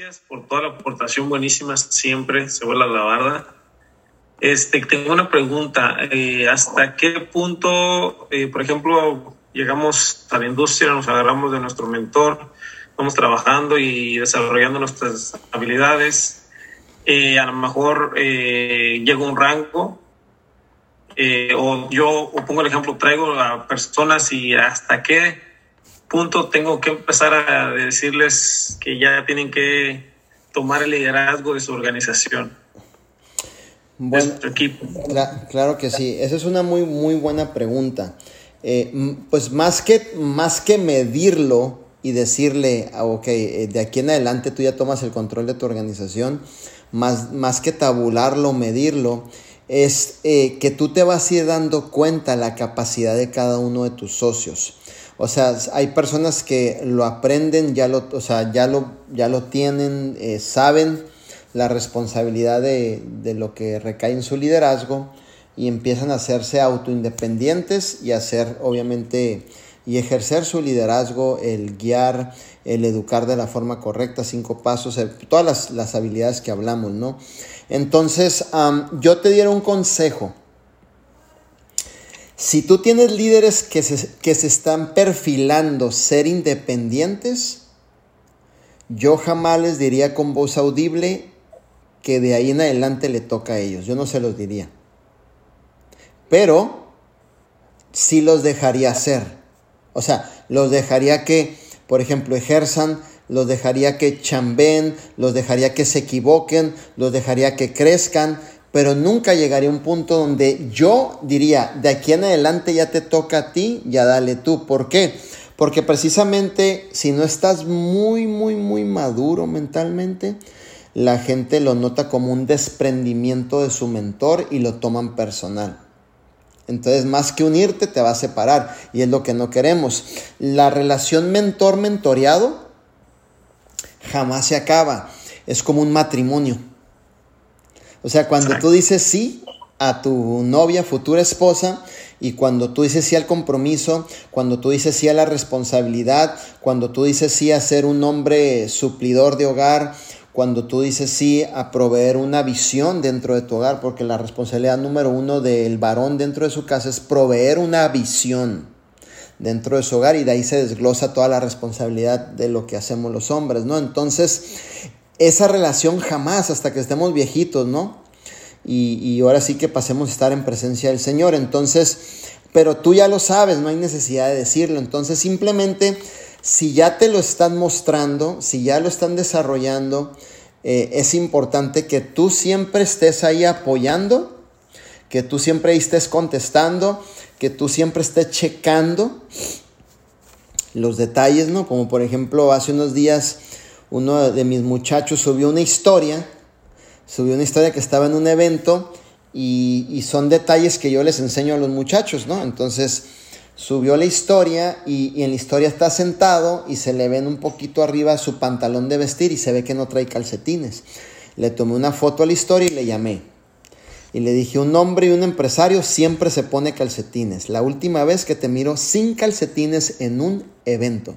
Gracias por toda la aportación buenísima siempre, se vuelve la barda. Este, tengo una pregunta. Eh, ¿Hasta qué punto, eh, por ejemplo, llegamos a la industria, nos agarramos de nuestro mentor, vamos trabajando y desarrollando nuestras habilidades? Eh, a lo mejor llega un rango, o yo o pongo el ejemplo, traigo a personas y hasta qué punto tengo que empezar a decirles que ya tienen que tomar el liderazgo de su organización. Bueno, claro que sí, esa es una muy, muy buena pregunta. Eh, pues más que, más que medirlo y decirle, ah, ok, eh, de aquí en adelante tú ya tomas el control de tu organización, más, más que tabularlo, medirlo, es eh, que tú te vas a ir dando cuenta la capacidad de cada uno de tus socios. O sea, hay personas que lo aprenden, ya lo, o sea, ya lo, ya lo tienen, saben la responsabilidad de, lo que recae en su liderazgo y empiezan a hacerse autoindependientes y hacer, obviamente, y ejercer su liderazgo, el guiar, el educar de la forma correcta, cinco pasos, todas las, habilidades que hablamos, ¿no? Entonces, yo te diera un consejo. Si tú tienes líderes que se, que se están perfilando ser independientes, yo jamás les diría con voz audible, que de ahí en adelante le toca a ellos. Yo no se los diría. Pero sí los dejaría hacer. O sea, los dejaría que, por ejemplo, ejerzan, los dejaría que chamben, los dejaría que se equivoquen, los dejaría que crezcan, pero nunca llegaría a un punto donde yo diría, de aquí en adelante ya te toca a ti, ya dale tú. ¿Por qué? Porque precisamente si no estás muy, muy, muy maduro mentalmente, la gente lo nota como un desprendimiento de su mentor y lo toman personal. Entonces, más que unirte, te va a separar y es lo que no queremos. La relación mentor-mentoreado jamás se acaba. Es como un matrimonio. O sea, cuando tú dices sí a tu novia, futura esposa, y cuando tú dices sí al compromiso, cuando tú dices sí a la responsabilidad, cuando tú dices sí a ser un hombre suplidor de hogar, cuando tú dices sí a proveer una visión dentro de tu hogar, porque la responsabilidad número uno del varón dentro de su casa es proveer una visión dentro de su hogar y de ahí se desglosa toda la responsabilidad de lo que hacemos los hombres, ¿no? Entonces, esa relación jamás hasta que estemos viejitos, ¿no? Y, ahora sí que pasemos a estar en presencia del Señor. Entonces, pero tú ya lo sabes, no hay necesidad de decirlo. Entonces, simplemente si ya te lo están mostrando, si ya lo están desarrollando, eh, es importante que tú siempre estés ahí apoyando, que tú siempre estés contestando, que tú siempre estés checando los detalles, ¿no? Como por ejemplo, hace unos días uno de mis muchachos subió una historia, subió una historia que estaba en un evento y, y son detalles que yo les enseño a los muchachos, ¿no? Entonces, subió la historia y, en la historia está sentado y se le ven un poquito arriba su pantalón de vestir y se ve que no trae calcetines. Le tomé una foto a la historia y le llamé. Y le dije, un hombre y un empresario siempre se pone calcetines. La última vez que te miro sin calcetines en un evento.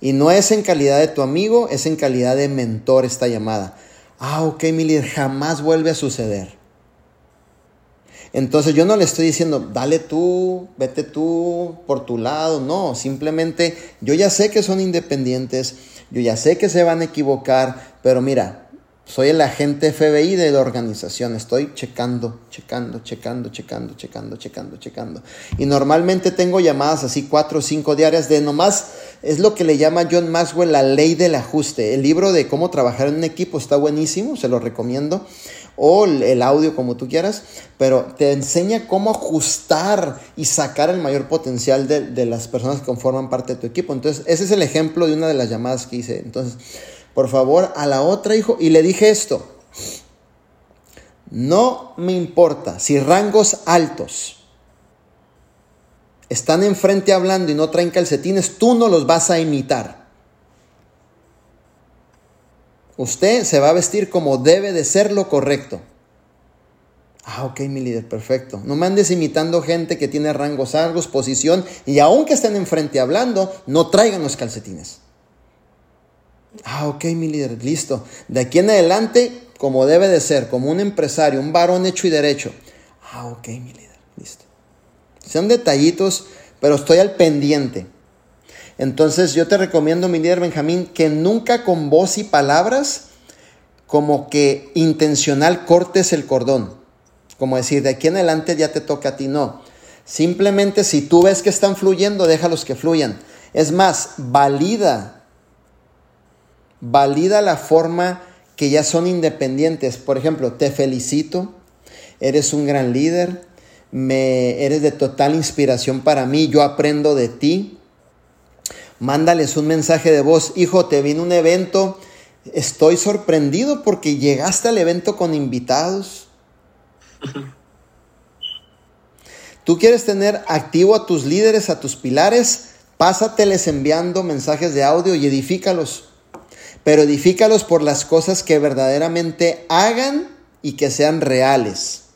Y no es en calidad de tu amigo, es en calidad de mentor esta llamada. Ah, ok, mi líder, jamás vuelve a suceder. Entonces yo no le estoy diciendo, dale tú, vete tú por tu lado, no, simplemente yo ya sé que son independientes, yo ya sé que se van a equivocar, pero mira, soy el agente FBI de la organización, estoy checando, checando, checando, checando, checando, checando, checando. Y normalmente tengo llamadas así cuatro o cinco diarias de nomás, es lo que le llama John Maxwell la ley del ajuste. El libro de cómo trabajar en un equipo está buenísimo, se lo recomiendo o el audio como tú quieras, pero te enseña cómo ajustar y sacar el mayor potencial de, las personas que conforman parte de tu equipo. Entonces, ese es el ejemplo de una de las llamadas que hice. Entonces, por favor, a la otra, hijo, y le dije esto. No me importa si rangos altos están enfrente hablando y no traen calcetines, tú no los vas a imitar. Usted se va a vestir como debe de ser lo correcto. Ah, ok, mi líder, perfecto. No me andes imitando gente que tiene rangos largos, posición, y aunque estén enfrente hablando, no traigan los calcetines. Ah, ok, mi líder, listo. De aquí en adelante, como debe de ser, como un empresario, un varón hecho y derecho. Ah, ok, mi líder, listo. Sean detallitos, pero estoy al pendiente. Entonces yo te recomiendo, mi líder Benjamín, que nunca con voz y palabras, como que intencional cortes el cordón. Como decir, de aquí en adelante ya te toca a ti, no. Simplemente si tú ves que están fluyendo, déjalos que fluyan. Es más, valida, valida la forma que ya son independientes. Por ejemplo, te felicito, eres un gran líder, me, eres de total inspiración para mí, yo aprendo de ti. Mándales un mensaje de voz, hijo, te vino un evento, estoy sorprendido porque llegaste al evento con invitados. Tú quieres tener activo a tus líderes, a tus pilares, pásateles enviando mensajes de audio y edifícalos. Pero edifícalos por las cosas que verdaderamente hagan y que sean reales.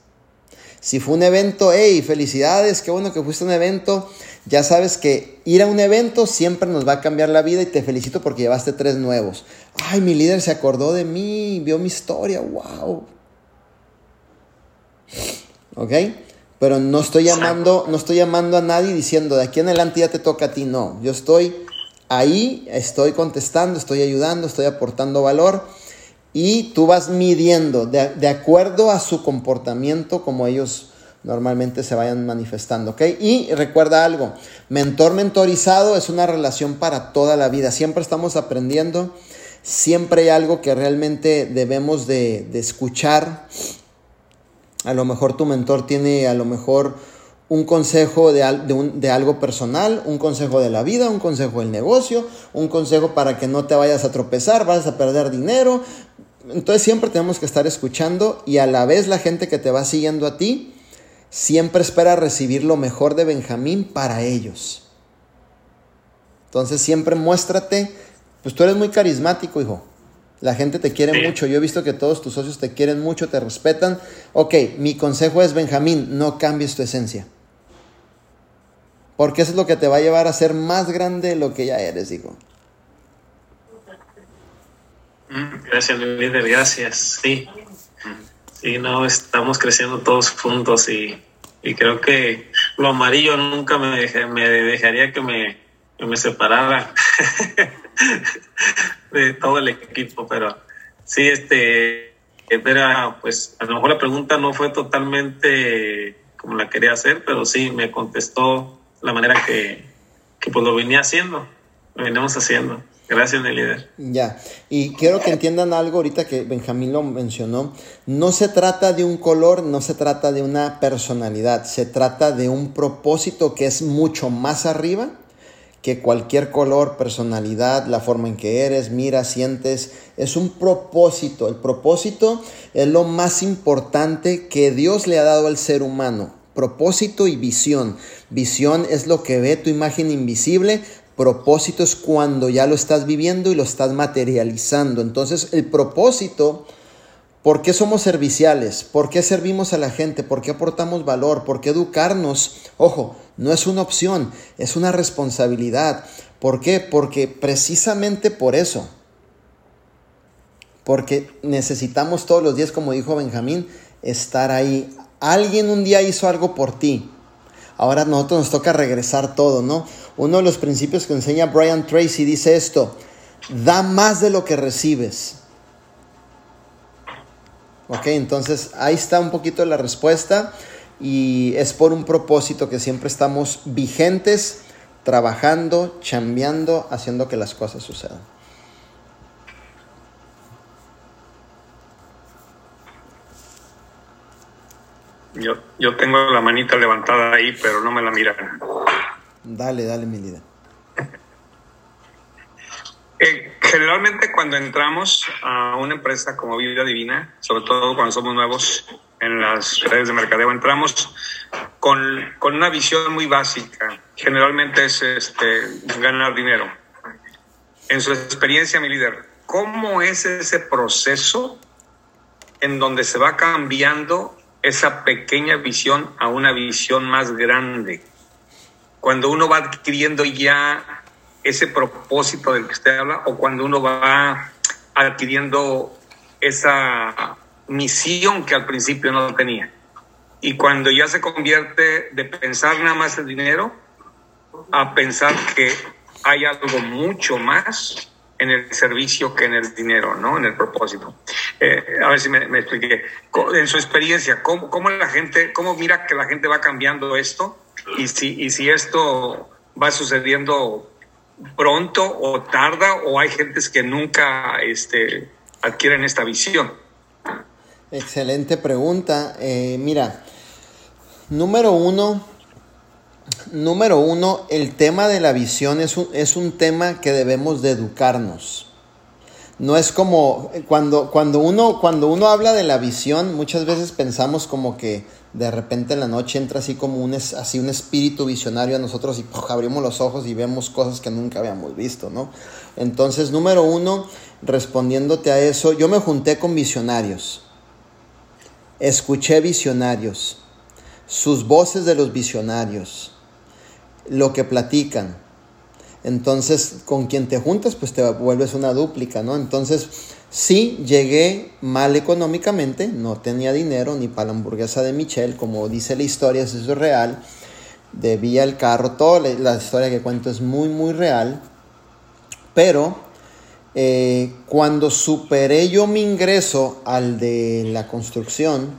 Si fue un evento, hey, felicidades, qué bueno que fuiste a un evento. Ya sabes que ir a un evento siempre nos va a cambiar la vida y te felicito porque llevaste tres nuevos. Ay, mi líder se acordó de mí, vio mi historia, wow. ¿Ok? Pero no estoy llamando, no estoy llamando a nadie diciendo de aquí en adelante ya te toca a ti. No, yo estoy ahí, estoy contestando, estoy ayudando, estoy aportando valor y tú vas midiendo de, de acuerdo a su comportamiento como ellos normalmente se vayan manifestando, ¿ok? Y recuerda algo, mentor mentorizado es una relación para toda la vida, siempre estamos aprendiendo, siempre hay algo que realmente debemos de, de escuchar, a lo mejor tu mentor tiene a lo mejor un consejo de, de, algo personal, un consejo de la vida, un consejo del negocio, un consejo para que no te vayas a tropezar, vas a perder dinero. Entonces siempre tenemos que estar escuchando y a la vez la gente que te va siguiendo a ti siempre espera recibir lo mejor de Benjamín para ellos. Entonces siempre muéstrate, pues tú eres muy carismático, hijo. La gente te quiere mucho. Yo he visto que todos tus socios te quieren mucho, te respetan. Ok, mi consejo es, Benjamín, no cambies tu esencia. Porque eso es lo que te va a llevar a ser más grande de lo que ya eres, hijo. Mm, gracias, líder, gracias. Sí, sí, no, estamos creciendo todos juntos y, creo que lo amarillo nunca me, me dejaría que me, me separara. de todo el equipo, pero sí, este, era, pues, a lo mejor la pregunta no fue totalmente como la quería hacer, pero sí me contestó la manera que, que pues lo venía haciendo, lo veníamos haciendo. Gracias, mi líder. Ya, y quiero que entiendan algo ahorita que Benjamín lo mencionó. No se trata de un color, no se trata de una personalidad, se trata de un propósito que es mucho más arriba que cualquier color, personalidad, la forma en que eres, miras, sientes, es un propósito. El propósito es lo más importante que Dios le ha dado al ser humano. Propósito y visión. Visión es lo que ve tu imagen invisible. Propósito es cuando ya lo estás viviendo y lo estás materializando. Entonces el propósito ¿Por qué somos serviciales? ¿Por qué servimos a la gente? ¿Por qué aportamos valor? ¿Por qué educarnos? Ojo, no es una opción, es una responsabilidad. ¿Por qué? Porque precisamente por eso. Porque necesitamos todos los días, como dijo Benjamín, estar ahí. Alguien un día hizo algo por ti. Ahora a nosotros nos toca regresar todo, ¿no? Uno de los principios que enseña Brian Tracy dice esto, da más de lo que recibes. Ok, entonces ahí está un poquito la respuesta y es por un propósito que siempre estamos vigentes, trabajando, chambeando, haciendo que las cosas sucedan. Yo, yo tengo la manita levantada ahí, pero no me la miran. Dale, dale, mi líder. Eh, generalmente cuando entramos a una empresa como Vida Divina, sobre todo cuando somos nuevos en las redes de mercadeo, entramos con, con una visión muy básica. Generalmente es este, ganar dinero. En su experiencia, mi líder, ¿cómo es ese proceso en donde se va cambiando esa pequeña visión a una visión más grande? Cuando uno va adquiriendo ya ese propósito del que usted habla o cuando uno va adquiriendo esa misión que al principio no tenía. Y cuando ya se convierte de pensar nada más el dinero a pensar que hay algo mucho más en el servicio que en el dinero, ¿no? En el propósito. Eh, a ver si me, expliqué. En su experiencia, ¿cómo, ¿cómo, la gente, cómo mira que la gente va cambiando esto? Y si, y si esto va sucediendo pronto o tarda, o hay gentes que nunca este, adquieren esta visión. Excelente pregunta. Eh, mira, número uno, número uno, el tema de la visión es un, es un tema que debemos de educarnos. No es como cuando, cuando, uno, cuando uno habla de la visión, muchas veces pensamos como que de repente en la noche entra así como un, así un espíritu visionario a nosotros y abrimos los ojos y vemos cosas que nunca habíamos visto, ¿no? Entonces, número uno, respondiéndote a eso, yo me junté con visionarios, escuché visionarios, sus voces de los visionarios, lo que platican. Entonces, con quien te juntas, pues te vuelves una dúplica, ¿no? Entonces, sí, llegué mal económicamente, no tenía dinero ni para la hamburguesa de Michelle, como dice la historia, eso es real. Debía el carro, toda la historia que cuento es muy, muy real. Pero eh, cuando superé yo mi ingreso al de la construcción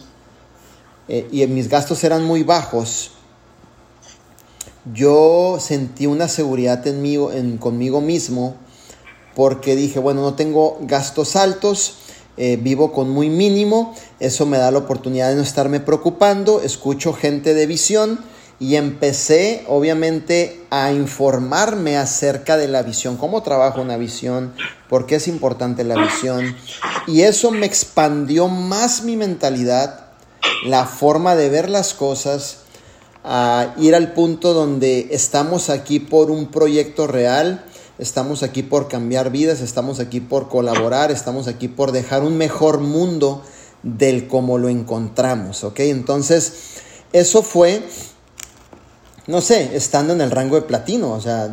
eh, y mis gastos eran muy bajos, yo sentí una seguridad en mí, en, conmigo mismo porque dije, bueno, no tengo gastos altos, eh, vivo con muy mínimo, eso me da la oportunidad de no estarme preocupando, escucho gente de visión y empecé obviamente a informarme acerca de la visión, cómo trabaja una visión, por qué es importante la visión. Y eso me expandió más mi mentalidad, la forma de ver las cosas, a ir al punto donde estamos aquí por un proyecto real, estamos aquí por cambiar vidas, estamos aquí por colaborar, estamos aquí por dejar un mejor mundo del como lo encontramos, ¿ok? Entonces, eso fue no sé, estando en el rango de platino, o sea,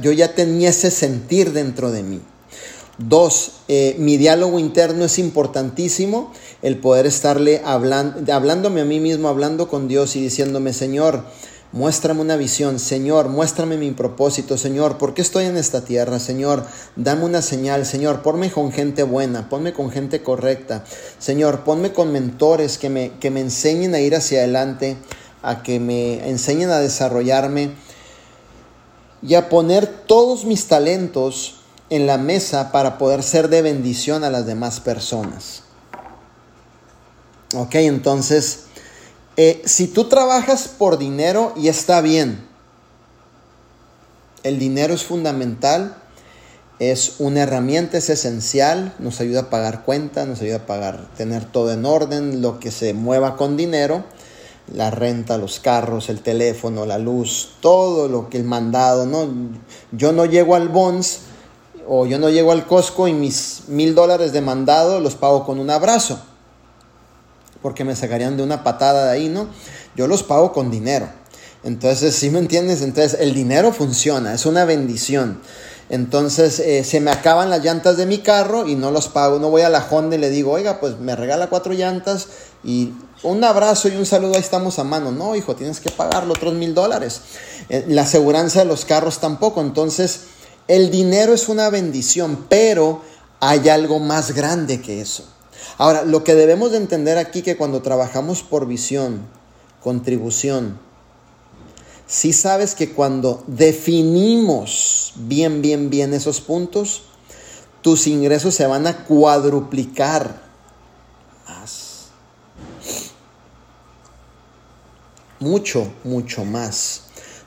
yo ya, tenía ese sentir dentro de mí. Dos, eh, mi diálogo interno es importantísimo, el poder estarle hablando, hablándome a mí mismo, hablando con Dios y diciéndome, Señor, muéstrame una visión, Señor, muéstrame mi propósito, Señor, ¿por qué estoy en esta tierra? Señor, dame una señal, Señor, ponme con gente buena, ponme con gente correcta, Señor, ponme con mentores que me, que me enseñen a ir hacia adelante a que me enseñen a desarrollarme y a poner todos mis talentos en la mesa para poder ser de bendición a las demás personas. Ok, entonces, eh, si tú trabajas por dinero y está bien, el dinero es fundamental, es una herramienta, es esencial, nos ayuda a pagar cuentas, nos ayuda a pagar, tener todo en orden, lo que se mueva con dinero la renta, los carros, el teléfono, la luz, todo lo que el mandado, ¿no? Yo no llego al Bons o yo no llego al Costco y mis mil dólares de mandado los pago con un abrazo, porque me sacarían de una patada de ahí, ¿no? Yo los pago con dinero. Entonces, ¿sí me entiendes? Entonces, el dinero funciona, es una bendición. Entonces, eh, se me acaban las llantas de mi carro y no los pago. No voy a la Honda y le digo, oiga, pues me regala cuatro llantas y un abrazo y un saludo, ahí estamos a mano. No, hijo, tienes que pagarlo otros mil dólares. Eh, la aseguranza de los carros tampoco. Entonces, el dinero es una bendición, pero hay algo más grande que eso. Ahora, lo que debemos de entender aquí que cuando trabajamos por visión, contribución, si sabes que cuando definimos bien, bien, bien esos puntos, tus ingresos se van a cuadruplicar mucho, mucho más.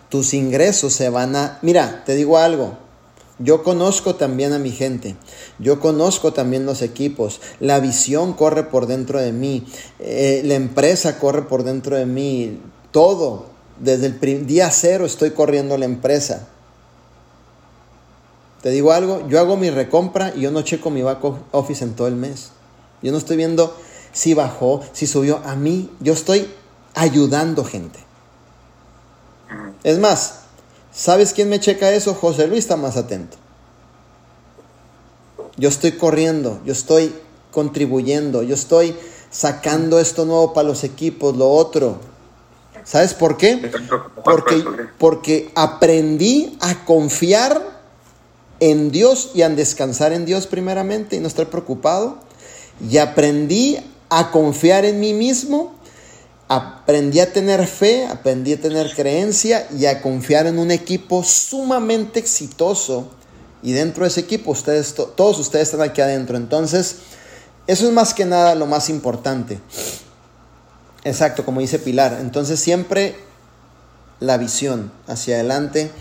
Tus ingresos se van a... Mira, te digo algo. Yo conozco también a mi gente, yo conozco también los equipos, la visión corre por dentro de mí, eh, la empresa corre por dentro de mí, todo, desde el día cero estoy corriendo la empresa. Te digo algo, yo hago mi recompra y yo no checo mi back office en todo el mes. Yo no estoy viendo si bajó, si subió. A mí, yo estoy ayudando gente. Es más, ¿Sabes quién me checa eso? José Luis está más atento. Yo estoy corriendo, yo estoy contribuyendo, yo estoy sacando esto nuevo para los equipos, lo otro. ¿Sabes por qué? Porque, porque aprendí a confiar en Dios y a descansar en Dios primeramente y no estar preocupado. Y aprendí a confiar en mí mismo, aprendí a tener fe, aprendí a tener creencia y a confiar en un equipo sumamente exitoso. Y dentro de ese equipo, ustedes, todos ustedes están aquí adentro. Entonces, eso es más que nada lo más importante. Exacto, como dice Pilar. Entonces, siempre la visión hacia adelante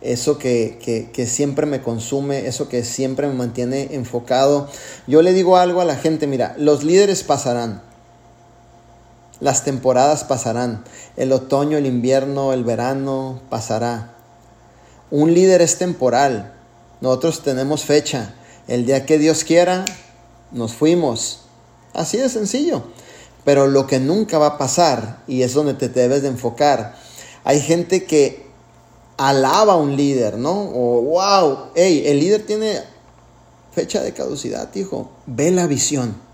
eso que, siempre me consume, eso que siempre me mantiene enfocado. Yo le digo algo a la gente, mira, los líderes pasarán, las temporadas pasarán, el otoño, el invierno, el verano pasará. Un líder es temporal, nosotros tenemos fecha, el día que Dios quiera, nos fuimos. Así de sencillo. Pero lo que nunca va a pasar, y es donde te debes de enfocar, hay gente que alaba a un líder, ¿no? O wow, hey, el líder tiene fecha de caducidad, hijo. Ve la visión.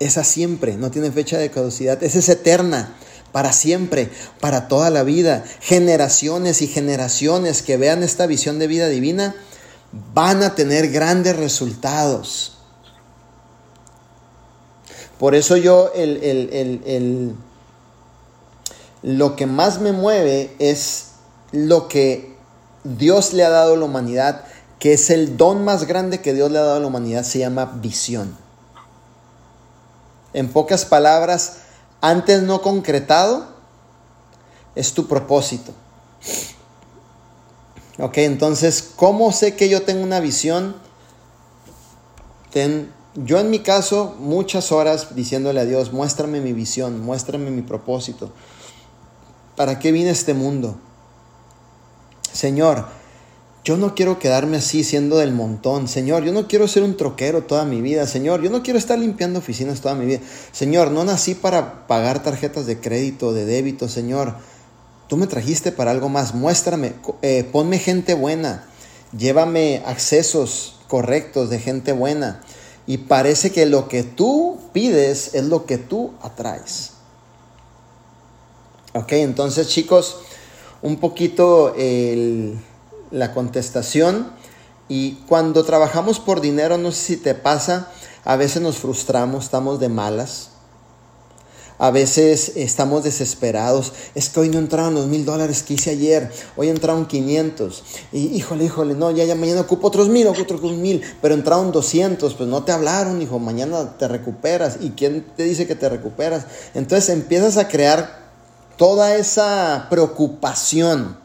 Esa siempre, no tiene fecha de caducidad. Esa es eterna, para siempre, para toda la vida. Generaciones y generaciones que vean esta visión de vida divina van a tener grandes resultados. Por eso yo el, el, lo que más me mueve es lo que Dios le ha dado a la humanidad, que es el don más grande que Dios le ha dado a la humanidad, se llama visión. En pocas palabras, antes no concretado, es tu propósito. Ok, entonces, ¿cómo sé que yo tengo una visión? Ten, yo en mi caso, muchas horas diciéndole a Dios, muéstrame mi visión, muéstrame mi propósito. ¿Para qué vine a este mundo? Señor, yo no quiero quedarme así siendo del montón. Señor, yo no quiero ser un troquero toda mi vida. Señor, yo no quiero estar limpiando oficinas toda mi vida. Señor, no nací para pagar tarjetas de crédito, de débito. Señor, tú me trajiste para algo más. Muéstrame, eh, ponme gente buena. Llévame accesos correctos de gente buena. Y parece que lo que tú pides es lo que tú atraes. Ok, entonces chicos, un poquito la contestación. Y cuando trabajamos por dinero, no sé si te pasa, a veces nos frustramos, estamos de malas. A veces estamos desesperados. Es que hoy no entraron los mil dólares que hice ayer. Hoy entraron 500. Y híjole, híjole, no, ya, ya mañana ocupo otros mil, otros mil. Pero entraron 200. Pues no te hablaron, hijo. Mañana te recuperas. ¿Y quién te dice que te recuperas? Entonces empiezas a crear toda esa preocupación,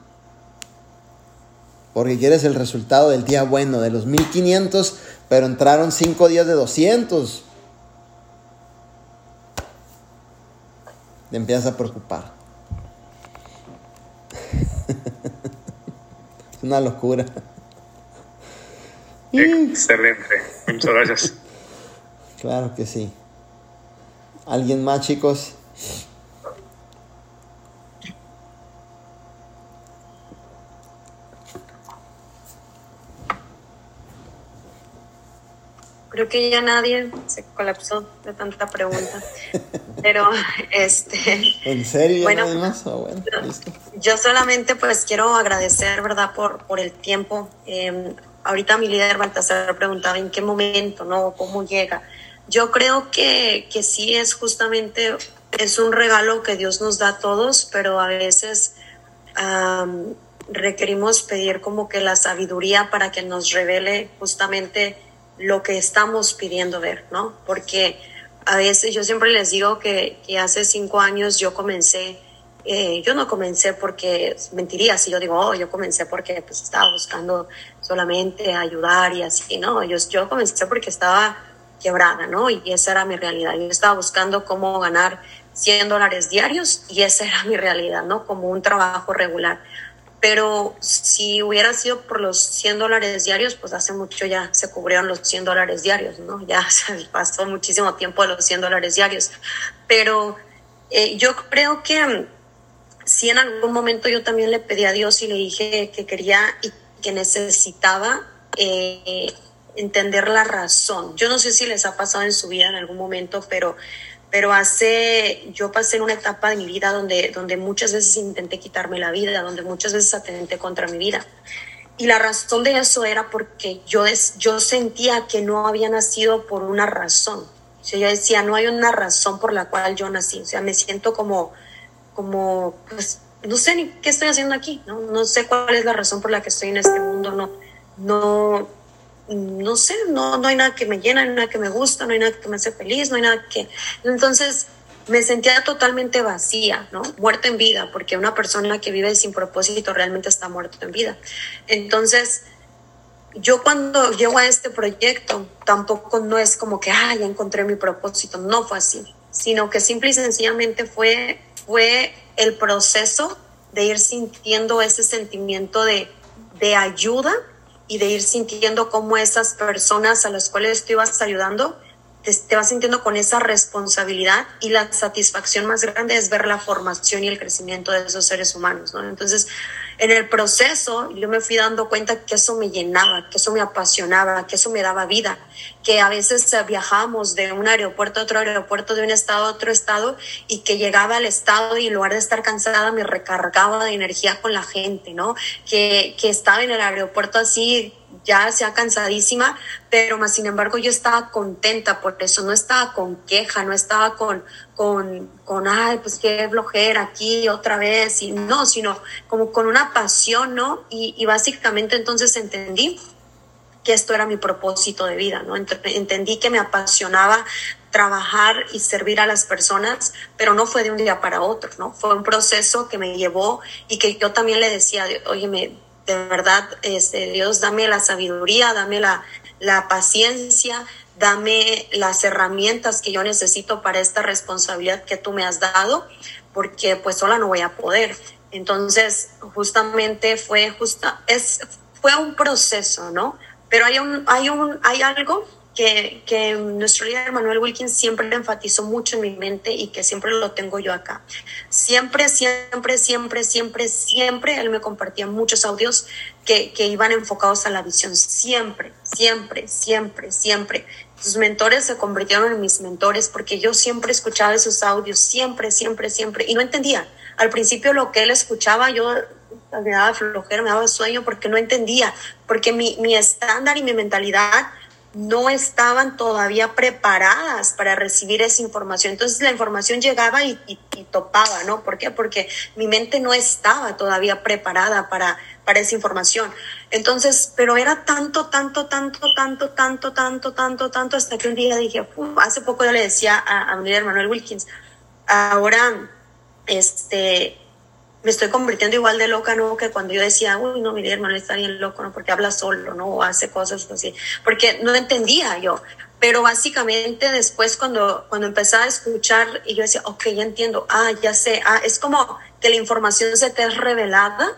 porque quieres el resultado del día bueno, de los 1500, pero entraron 5 días de 200. Te empiezas a preocupar. es una locura. Excelente. Muchas gracias. Claro que sí. ¿Alguien más, chicos? Creo que ya nadie se colapsó de tanta pregunta. Pero, este. ¿En serio? Bueno, bueno yo solamente pues quiero agradecer, ¿verdad?, por, por el tiempo. Em, ahorita mi líder Baltasar preguntaba en qué momento, ¿no? ¿Cómo llega? Yo creo que, que sí es justamente, es un regalo que Dios nos da a todos, pero a veces requerimos pedir como que la sabiduría para que nos revele justamente lo que estamos pidiendo ver, ¿no? Porque a veces yo siempre les digo que, hace cinco años yo comencé, eh, yo no comencé porque mentiría si yo digo, oh, yo comencé porque pues, estaba buscando solamente ayudar y así, ¿no? Yo, yo comencé porque estaba quebrada, ¿no? Y esa era mi realidad. Yo estaba buscando cómo ganar 100 dólares diarios y esa era mi realidad, ¿no? Como un trabajo regular pero si hubiera sido por los 100 dólares diarios, pues hace mucho ya se cubrieron los 100 dólares diarios, ¿no? Ya se pasó muchísimo tiempo de los 100 dólares diarios. Pero eh, yo creo que mm, sí en algún momento yo también le pedí a Dios y le dije que quería y que necesitaba eh, entender la razón. Yo no sé si les ha pasado en su vida en algún momento, pero, pero hace, yo pasé en una etapa de mi vida donde, donde muchas veces intenté quitarme la vida, donde muchas veces atenté contra mi vida. Y la razón de eso era porque yo, yo sentía que no había nacido por una razón. O sea, yo decía, no hay una razón por la cual yo nací. O sea, me siento como, como, pues, no sé ni qué estoy haciendo aquí, ¿no? No sé cuál es la razón por la que estoy en este mundo, no, no, no sé, no, no hay nada que me llena, no hay nada que me gusta, no hay nada que me hace feliz, no hay nada que... Entonces, me sentía totalmente vacía, ¿no? Muerta en vida, porque una persona que vive sin propósito realmente está muerta en vida. Entonces, yo cuando llego a este proyecto, tampoco no es como que, ah, encontré mi propósito, no fue así, sino que simple y sencillamente fue, fue el proceso de ir sintiendo ese sentimiento de, de ayuda y de ir sintiendo cómo esas personas a las cuales tú ibas ayudando te, vas sintiendo con esa responsabilidad y la satisfacción más grande es ver la formación y el crecimiento de esos seres humanos, ¿no? Entonces, en el proceso yo me fui dando cuenta que eso me llenaba, que eso me apasionaba, que eso me daba vida, que a veces viajábamos de un aeropuerto a otro aeropuerto, de un estado a otro estado y que llegaba al estado y en lugar de estar cansada me recargaba de energía con la gente, ¿no? Que, que estaba en el aeropuerto así ya sea cansadísima, pero más sin embargo yo estaba contenta por eso, no estaba con queja, no estaba con, con, con ay, pues qué flojera aquí otra vez, y no, sino como con una pasión, ¿no? Y, y básicamente entonces entendí que esto era mi propósito de vida, ¿no? Entendí que me apasionaba trabajar y servir a las personas, pero no fue de un día para otro, ¿no? Fue un proceso que me llevó y que yo también le decía, oye, me, de verdad, este, Dios, dame la sabiduría, dame la, la paciencia, dame las herramientas que yo necesito para esta responsabilidad que tú me has dado, porque pues sola no voy a poder. Entonces, justamente fue justa, es, fue un proceso, ¿no? Pero hay un, hay un, hay algo que, que, nuestro líder Manuel Wilkins siempre enfatizó mucho en mi mente y que siempre lo tengo yo acá. Siempre, siempre, siempre, siempre, siempre él me compartía muchos audios que, que iban enfocados a la visión. Siempre, siempre, siempre, siempre. Sus mentores se convirtieron en mis mentores porque yo siempre escuchaba esos audios, siempre, siempre, siempre, y no entendía. Al principio lo que él escuchaba, yo me daba flojera, me daba sueño porque no entendía, porque mi, mi estándar y mi mentalidad no estaban todavía preparadas para recibir esa información. Entonces la información llegaba y, topaba, ¿no? ¿Por qué? Porque mi mente no estaba todavía preparada para, para esa información. Entonces, pero era tanto, tanto, tanto, tanto, tanto, tanto, tanto, tanto, hasta que un día dije, hace poco yo le decía a, a mi líder Manuel Wilkins, ahora, este, me estoy convirtiendo igual de loca, ¿no? Que cuando yo decía, uy, no, mi hermano está bien loco, ¿no? Porque habla solo, ¿no? O hace cosas así. Porque no entendía yo. Pero básicamente después cuando, cuando empezaba a escuchar y yo decía, ok, ya entiendo, ah, ya sé, ah, es como que la información se te es revelada,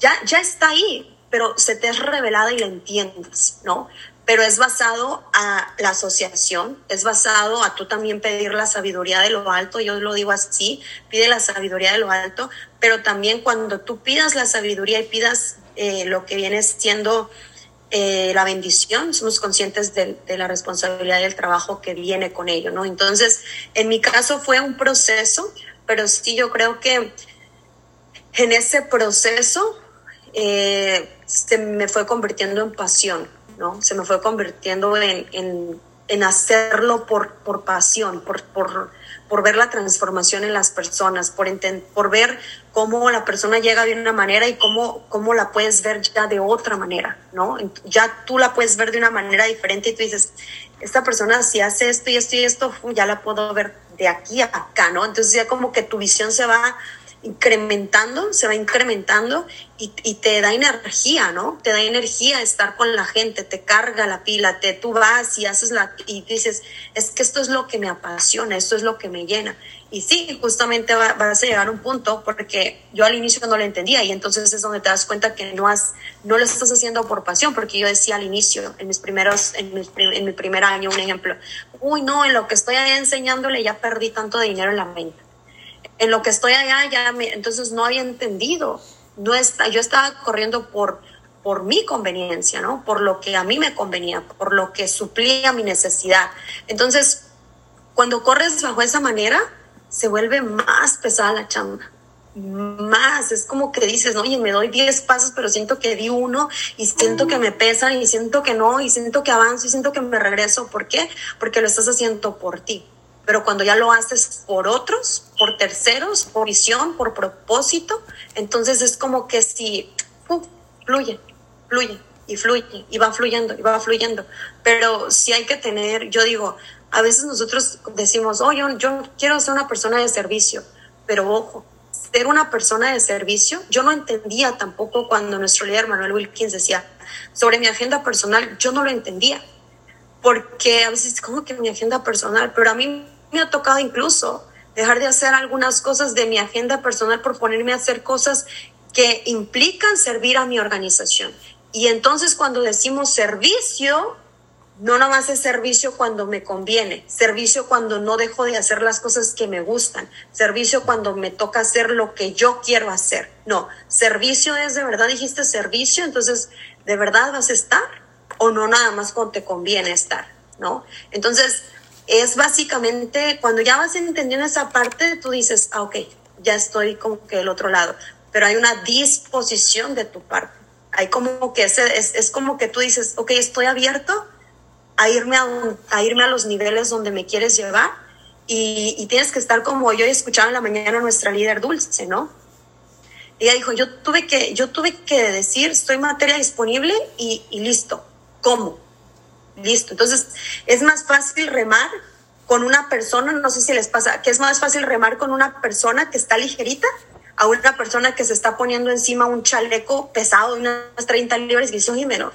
ya, ya está ahí, pero se te es revelada y la entiendes, ¿no? Pero es basado a la asociación, es basado a tú también pedir la sabiduría de lo alto, yo lo digo así, pide la sabiduría de lo alto, pero también cuando tú pidas la sabiduría y pidas eh, lo que viene siendo eh, la bendición, somos conscientes de, la responsabilidad del trabajo que viene con ello, ¿no? Entonces, en mi caso fue un proceso, pero sí yo creo que en ese proceso eh, se me fue convirtiendo en pasión ¿no? Se me fue convirtiendo en, en, en hacerlo por, por pasión, por, por, por, ver la transformación en las personas, por, por ver cómo la persona llega de una manera y cómo, cómo la puedes ver ya de otra manera, ¿no? Ya tú la puedes ver de una manera diferente y tú dices, esta persona si hace esto y esto y esto, ya la puedo ver de aquí a acá, ¿no? Entonces ya como que tu visión se va incrementando, se va incrementando y, te da energía, ¿no? Te da energía estar con la gente, te carga la pila, te, tú vas y haces la, y dices, es que esto es lo que me apasiona, esto es lo que me llena. Y sí, justamente va, vas a llegar a un punto porque yo al inicio no lo entendía y entonces es donde te das cuenta que no has, no lo estás haciendo por pasión, porque yo decía al inicio, en mis primeros, en, mi primer año, un ejemplo, uy, no, en lo que estoy enseñándole ya perdí tanto dinero en la mente en lo que estoy allá, ya me, entonces no había entendido. No está, yo estaba corriendo por, por mi conveniencia, ¿no? Por lo que a mí me convenía, por lo que suplía mi necesidad. Entonces, cuando corres bajo esa manera, se vuelve más pesada la chamba más, es como que dices, oye, me doy 10 pasos, pero siento que di uno y siento que me pesan y siento que no y siento que avanzo y siento que me regreso. ¿Por qué? Porque lo estás haciendo por ti. Pero cuando ya lo haces por otros, por terceros, por visión, por propósito, entonces es como que si fluye, fluye y fluye y va fluyendo y va fluyendo. Pero si hay que tener, yo digo, a veces nosotros decimos, oh, yo, yo quiero ser una persona de servicio, pero ojo, ser una persona de servicio, yo no entendía tampoco cuando nuestro líder Manuel Wilkins decía sobre mi agenda personal, yo no lo entendía, porque a veces como que mi agenda personal, pero a mí me ha tocado incluso dejar de hacer algunas cosas de mi agenda personal por ponerme a hacer cosas que implican servir a mi organización. Y entonces cuando decimos servicio, no nomás es servicio cuando me conviene, servicio cuando no dejo de hacer las cosas que me gustan, servicio cuando me toca hacer lo que yo quiero hacer. No, servicio es de verdad, dijiste servicio, entonces, ¿de verdad vas a estar? O no nada más cuando te conviene estar, ¿no? Entonces, es básicamente cuando ya vas entendiendo esa parte, tú dices, ah, ok, ya estoy como que del otro lado, pero hay una disposición de tu parte. Hay como que es, es como que tú dices, ok, estoy abierto a irme a, a irme a los niveles donde me quieres llevar y, tienes que estar como yo escuchaba en la mañana a nuestra líder Dulce, ¿no? Ella dijo, yo tuve que, yo tuve que decir, estoy materia disponible y, y listo. ¿Cómo? Listo. Entonces, es más fácil remar con una persona, no sé si les pasa, que es más fácil remar con una persona que está ligerita a una persona que se está poniendo encima un chaleco pesado de unas 30 libras y dice, oye, no,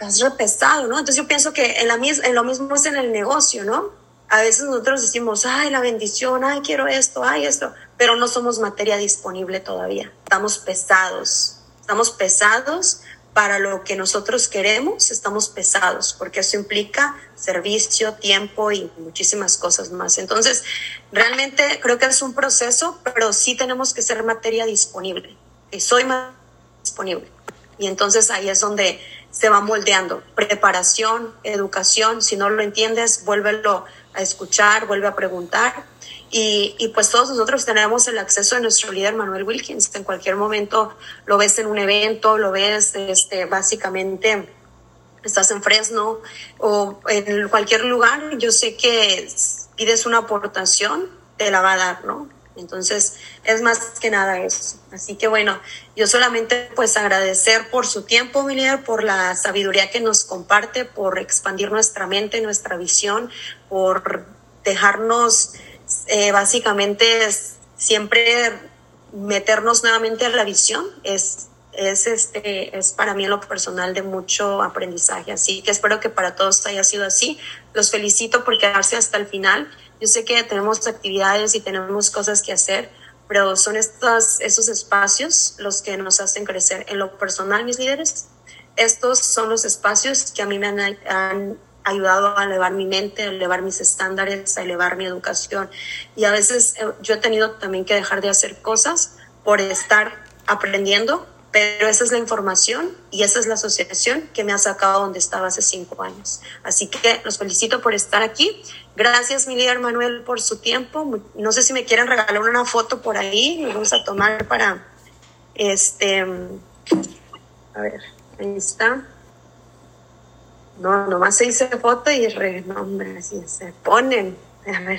es re pesado, ¿no? Entonces yo pienso que en, la, en lo mismo es en el negocio, ¿no? A veces nosotros decimos, ay, la bendición, ay, quiero esto, ay, esto, pero no somos materia disponible todavía. Estamos pesados, estamos pesados para lo que nosotros queremos, estamos pesados, porque eso implica servicio, tiempo y muchísimas cosas más. Entonces, realmente creo que es un proceso, pero sí tenemos que ser materia disponible. Y soy disponible. Y entonces ahí es donde se va moldeando. Preparación, educación, si no lo entiendes, vuélvelo a escuchar, vuelve a preguntar. Y, y, pues todos nosotros tenemos el acceso a nuestro líder Manuel Wilkins. En cualquier momento lo ves en un evento, lo ves este, básicamente, estás en Fresno o en cualquier lugar. Yo sé que pides una aportación, te la va a dar, ¿no? Entonces, es más que nada eso. Así que bueno, yo solamente pues agradecer por su tiempo, mi líder, por la sabiduría que nos comparte, por expandir nuestra mente, nuestra visión, por dejarnos eh, básicamente siempre meternos nuevamente a la visión. Es, es, este, es para mí en lo personal de mucho aprendizaje. Así que espero que para todos haya sido así. Los felicito por quedarse hasta el final yo sé que tenemos actividades y tenemos cosas que hacer, pero son estos, esos espacios los que nos hacen crecer. En lo personal, mis líderes, estos son los espacios que a mí me han, han ayudado a elevar mi mente, a elevar mis estándares, a elevar mi educación. Y a veces eh, yo he tenido también que dejar de hacer cosas por estar aprendiendo, pero esa es la información y esa es la asociación que me ha sacado donde estaba hace cinco años. Así que los felicito por estar aquí. Gracias, mi líder Manuel, por su tiempo. No sé si me quieren regalar una foto por ahí. Me vamos a tomar para, este, a ver, ahí está. No, nomás se dice foto y re, no, hombre, así se ponen. A ver,